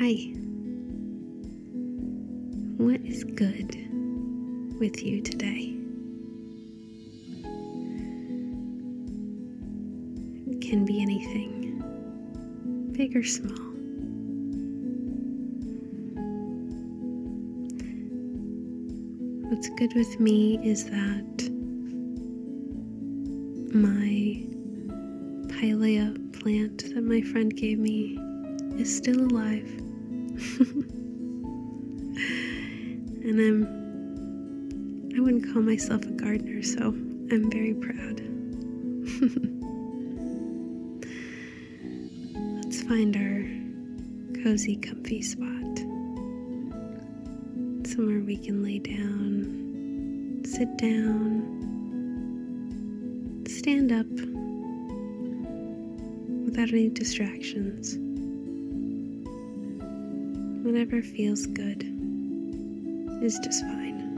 Hi. What is good with you today? It can be anything, big or small. What's good with me is that my pilea plant that my friend gave me is still alive. and I'm I wouldn't call myself a gardener, so I'm very proud. Let's find our cozy, comfy spot. Somewhere we can lay down, sit down, stand up without any distractions. Whatever feels good is just fine.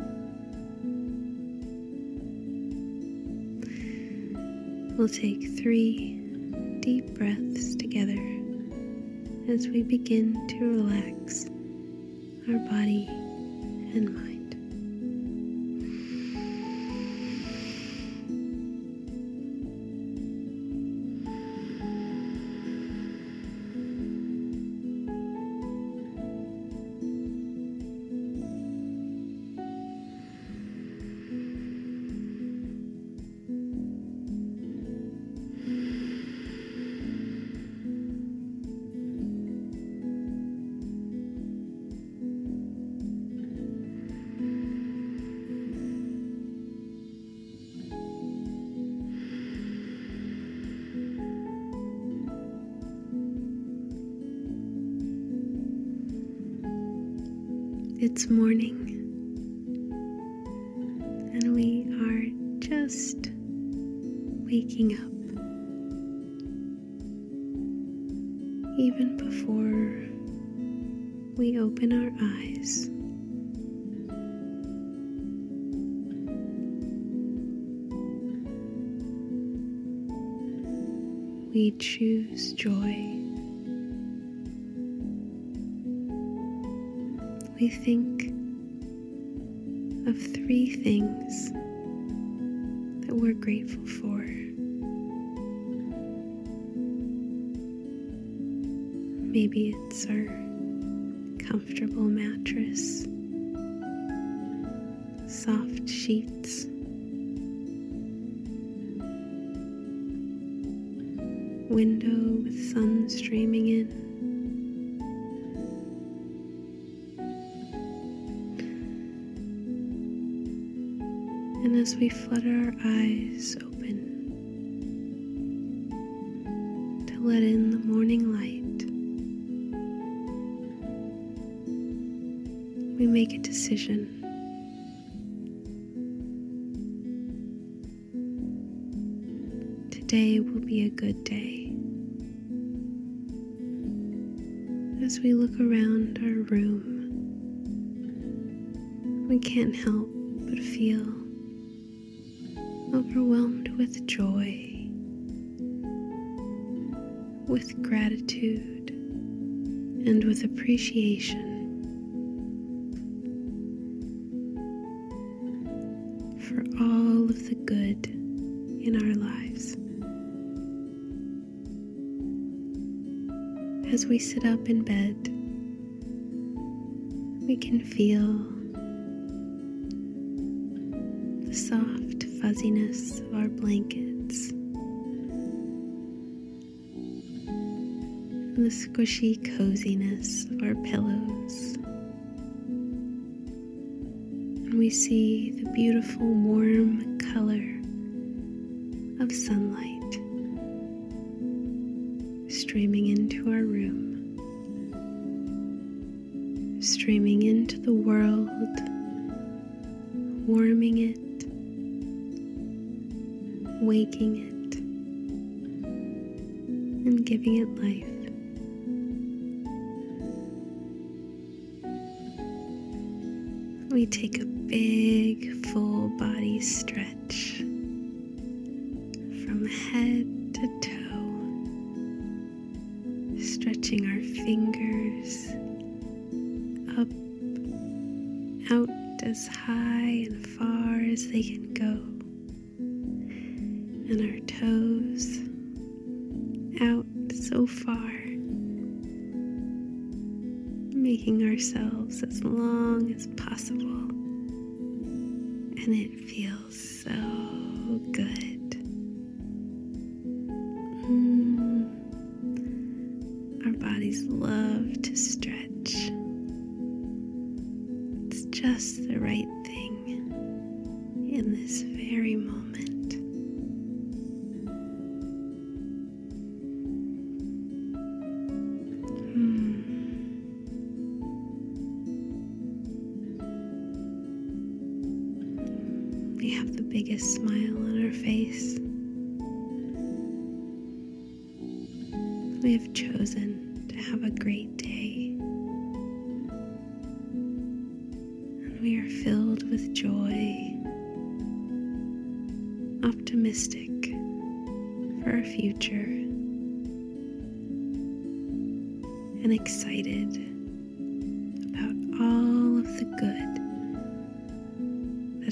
We'll take three deep breaths together as we begin to relax our body and mind. It's morning, and we are just waking up. Even before we open our eyes. We choose joy. We think of three things that we're grateful for. Maybe it's our comfortable mattress, soft sheets, window with sun streaming in. And as we flutter our eyes open to let in the morning light, we make a decision. Today will be a good day. As we look around our room, we can't help but feel overwhelmed with joy, with gratitude, and with appreciation for all of the good in our lives. As we sit up in bed, we can feel soft fuzziness of our blankets the squishy coziness of our pillows. And we see the beautiful warm color of sunlight streaming into our room, streaming into the world, warming it, waking it, and giving it life. We take a big full body stretch from head to toe stretching our fingers up, out as high and far as they can go, and our toes out so far, making ourselves as long as possible, and it feels so biggest smile on our face. We have chosen to have a great day. And we are filled with joy, optimistic for our future, and excited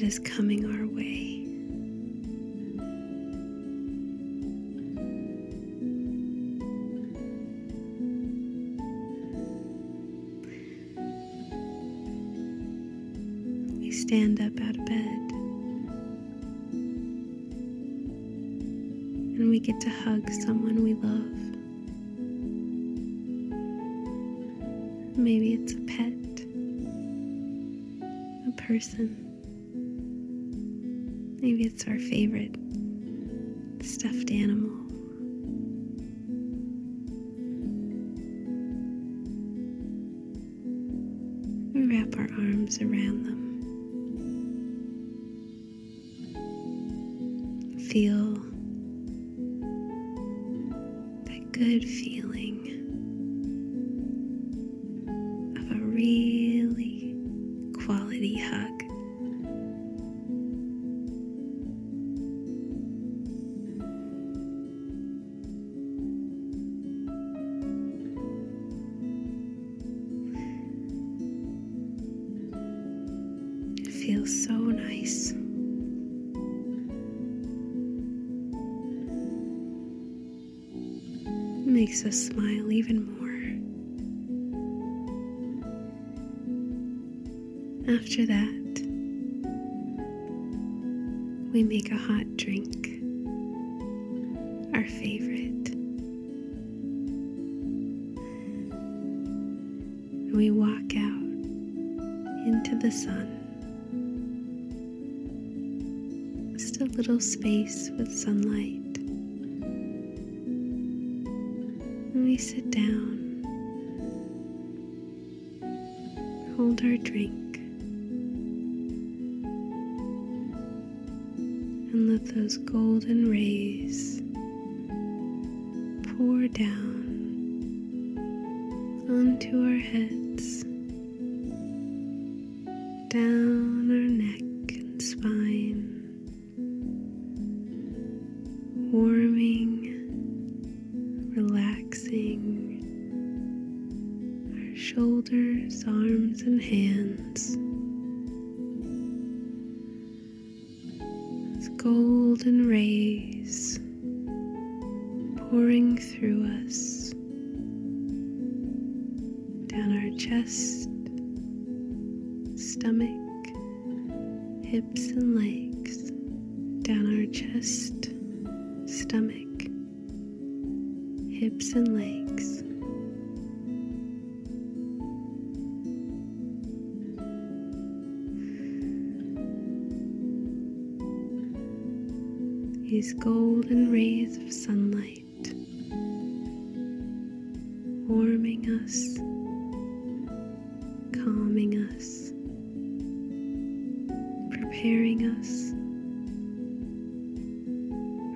that is coming our way. We stand up out of bed. And we get to hug someone we love. Maybe it's a pet, a person. Maybe it's our favorite stuffed animal. We wrap our arms around them. feel that good feeling of a really quality hug. Makes us smile even more. After that, we make a hot drink, our favorite. We walk out into the sun. Just a little space with sunlight. Sit down, hold our drink, and let those golden rays pour down onto our heads, down golden rays pouring through us down our chest, stomach, hips, and legs, down our chest, stomach, hips, and legs. These golden rays of sunlight warming us, calming us, preparing us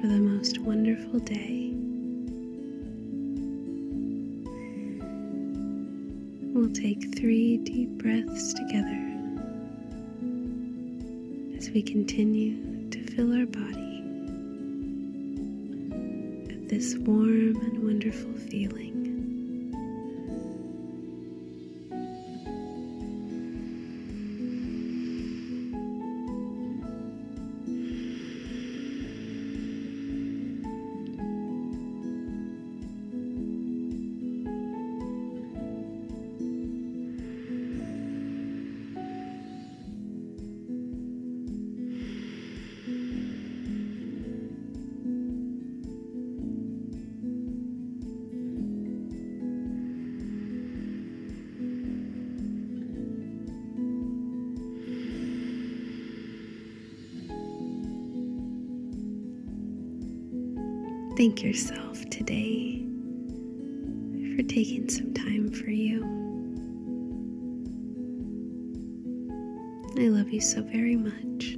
for the most wonderful day. We'll take three deep breaths together as we continue to fill our body this warm and wonderful feeling. Thank yourself today for taking some time for you. I love you so very much.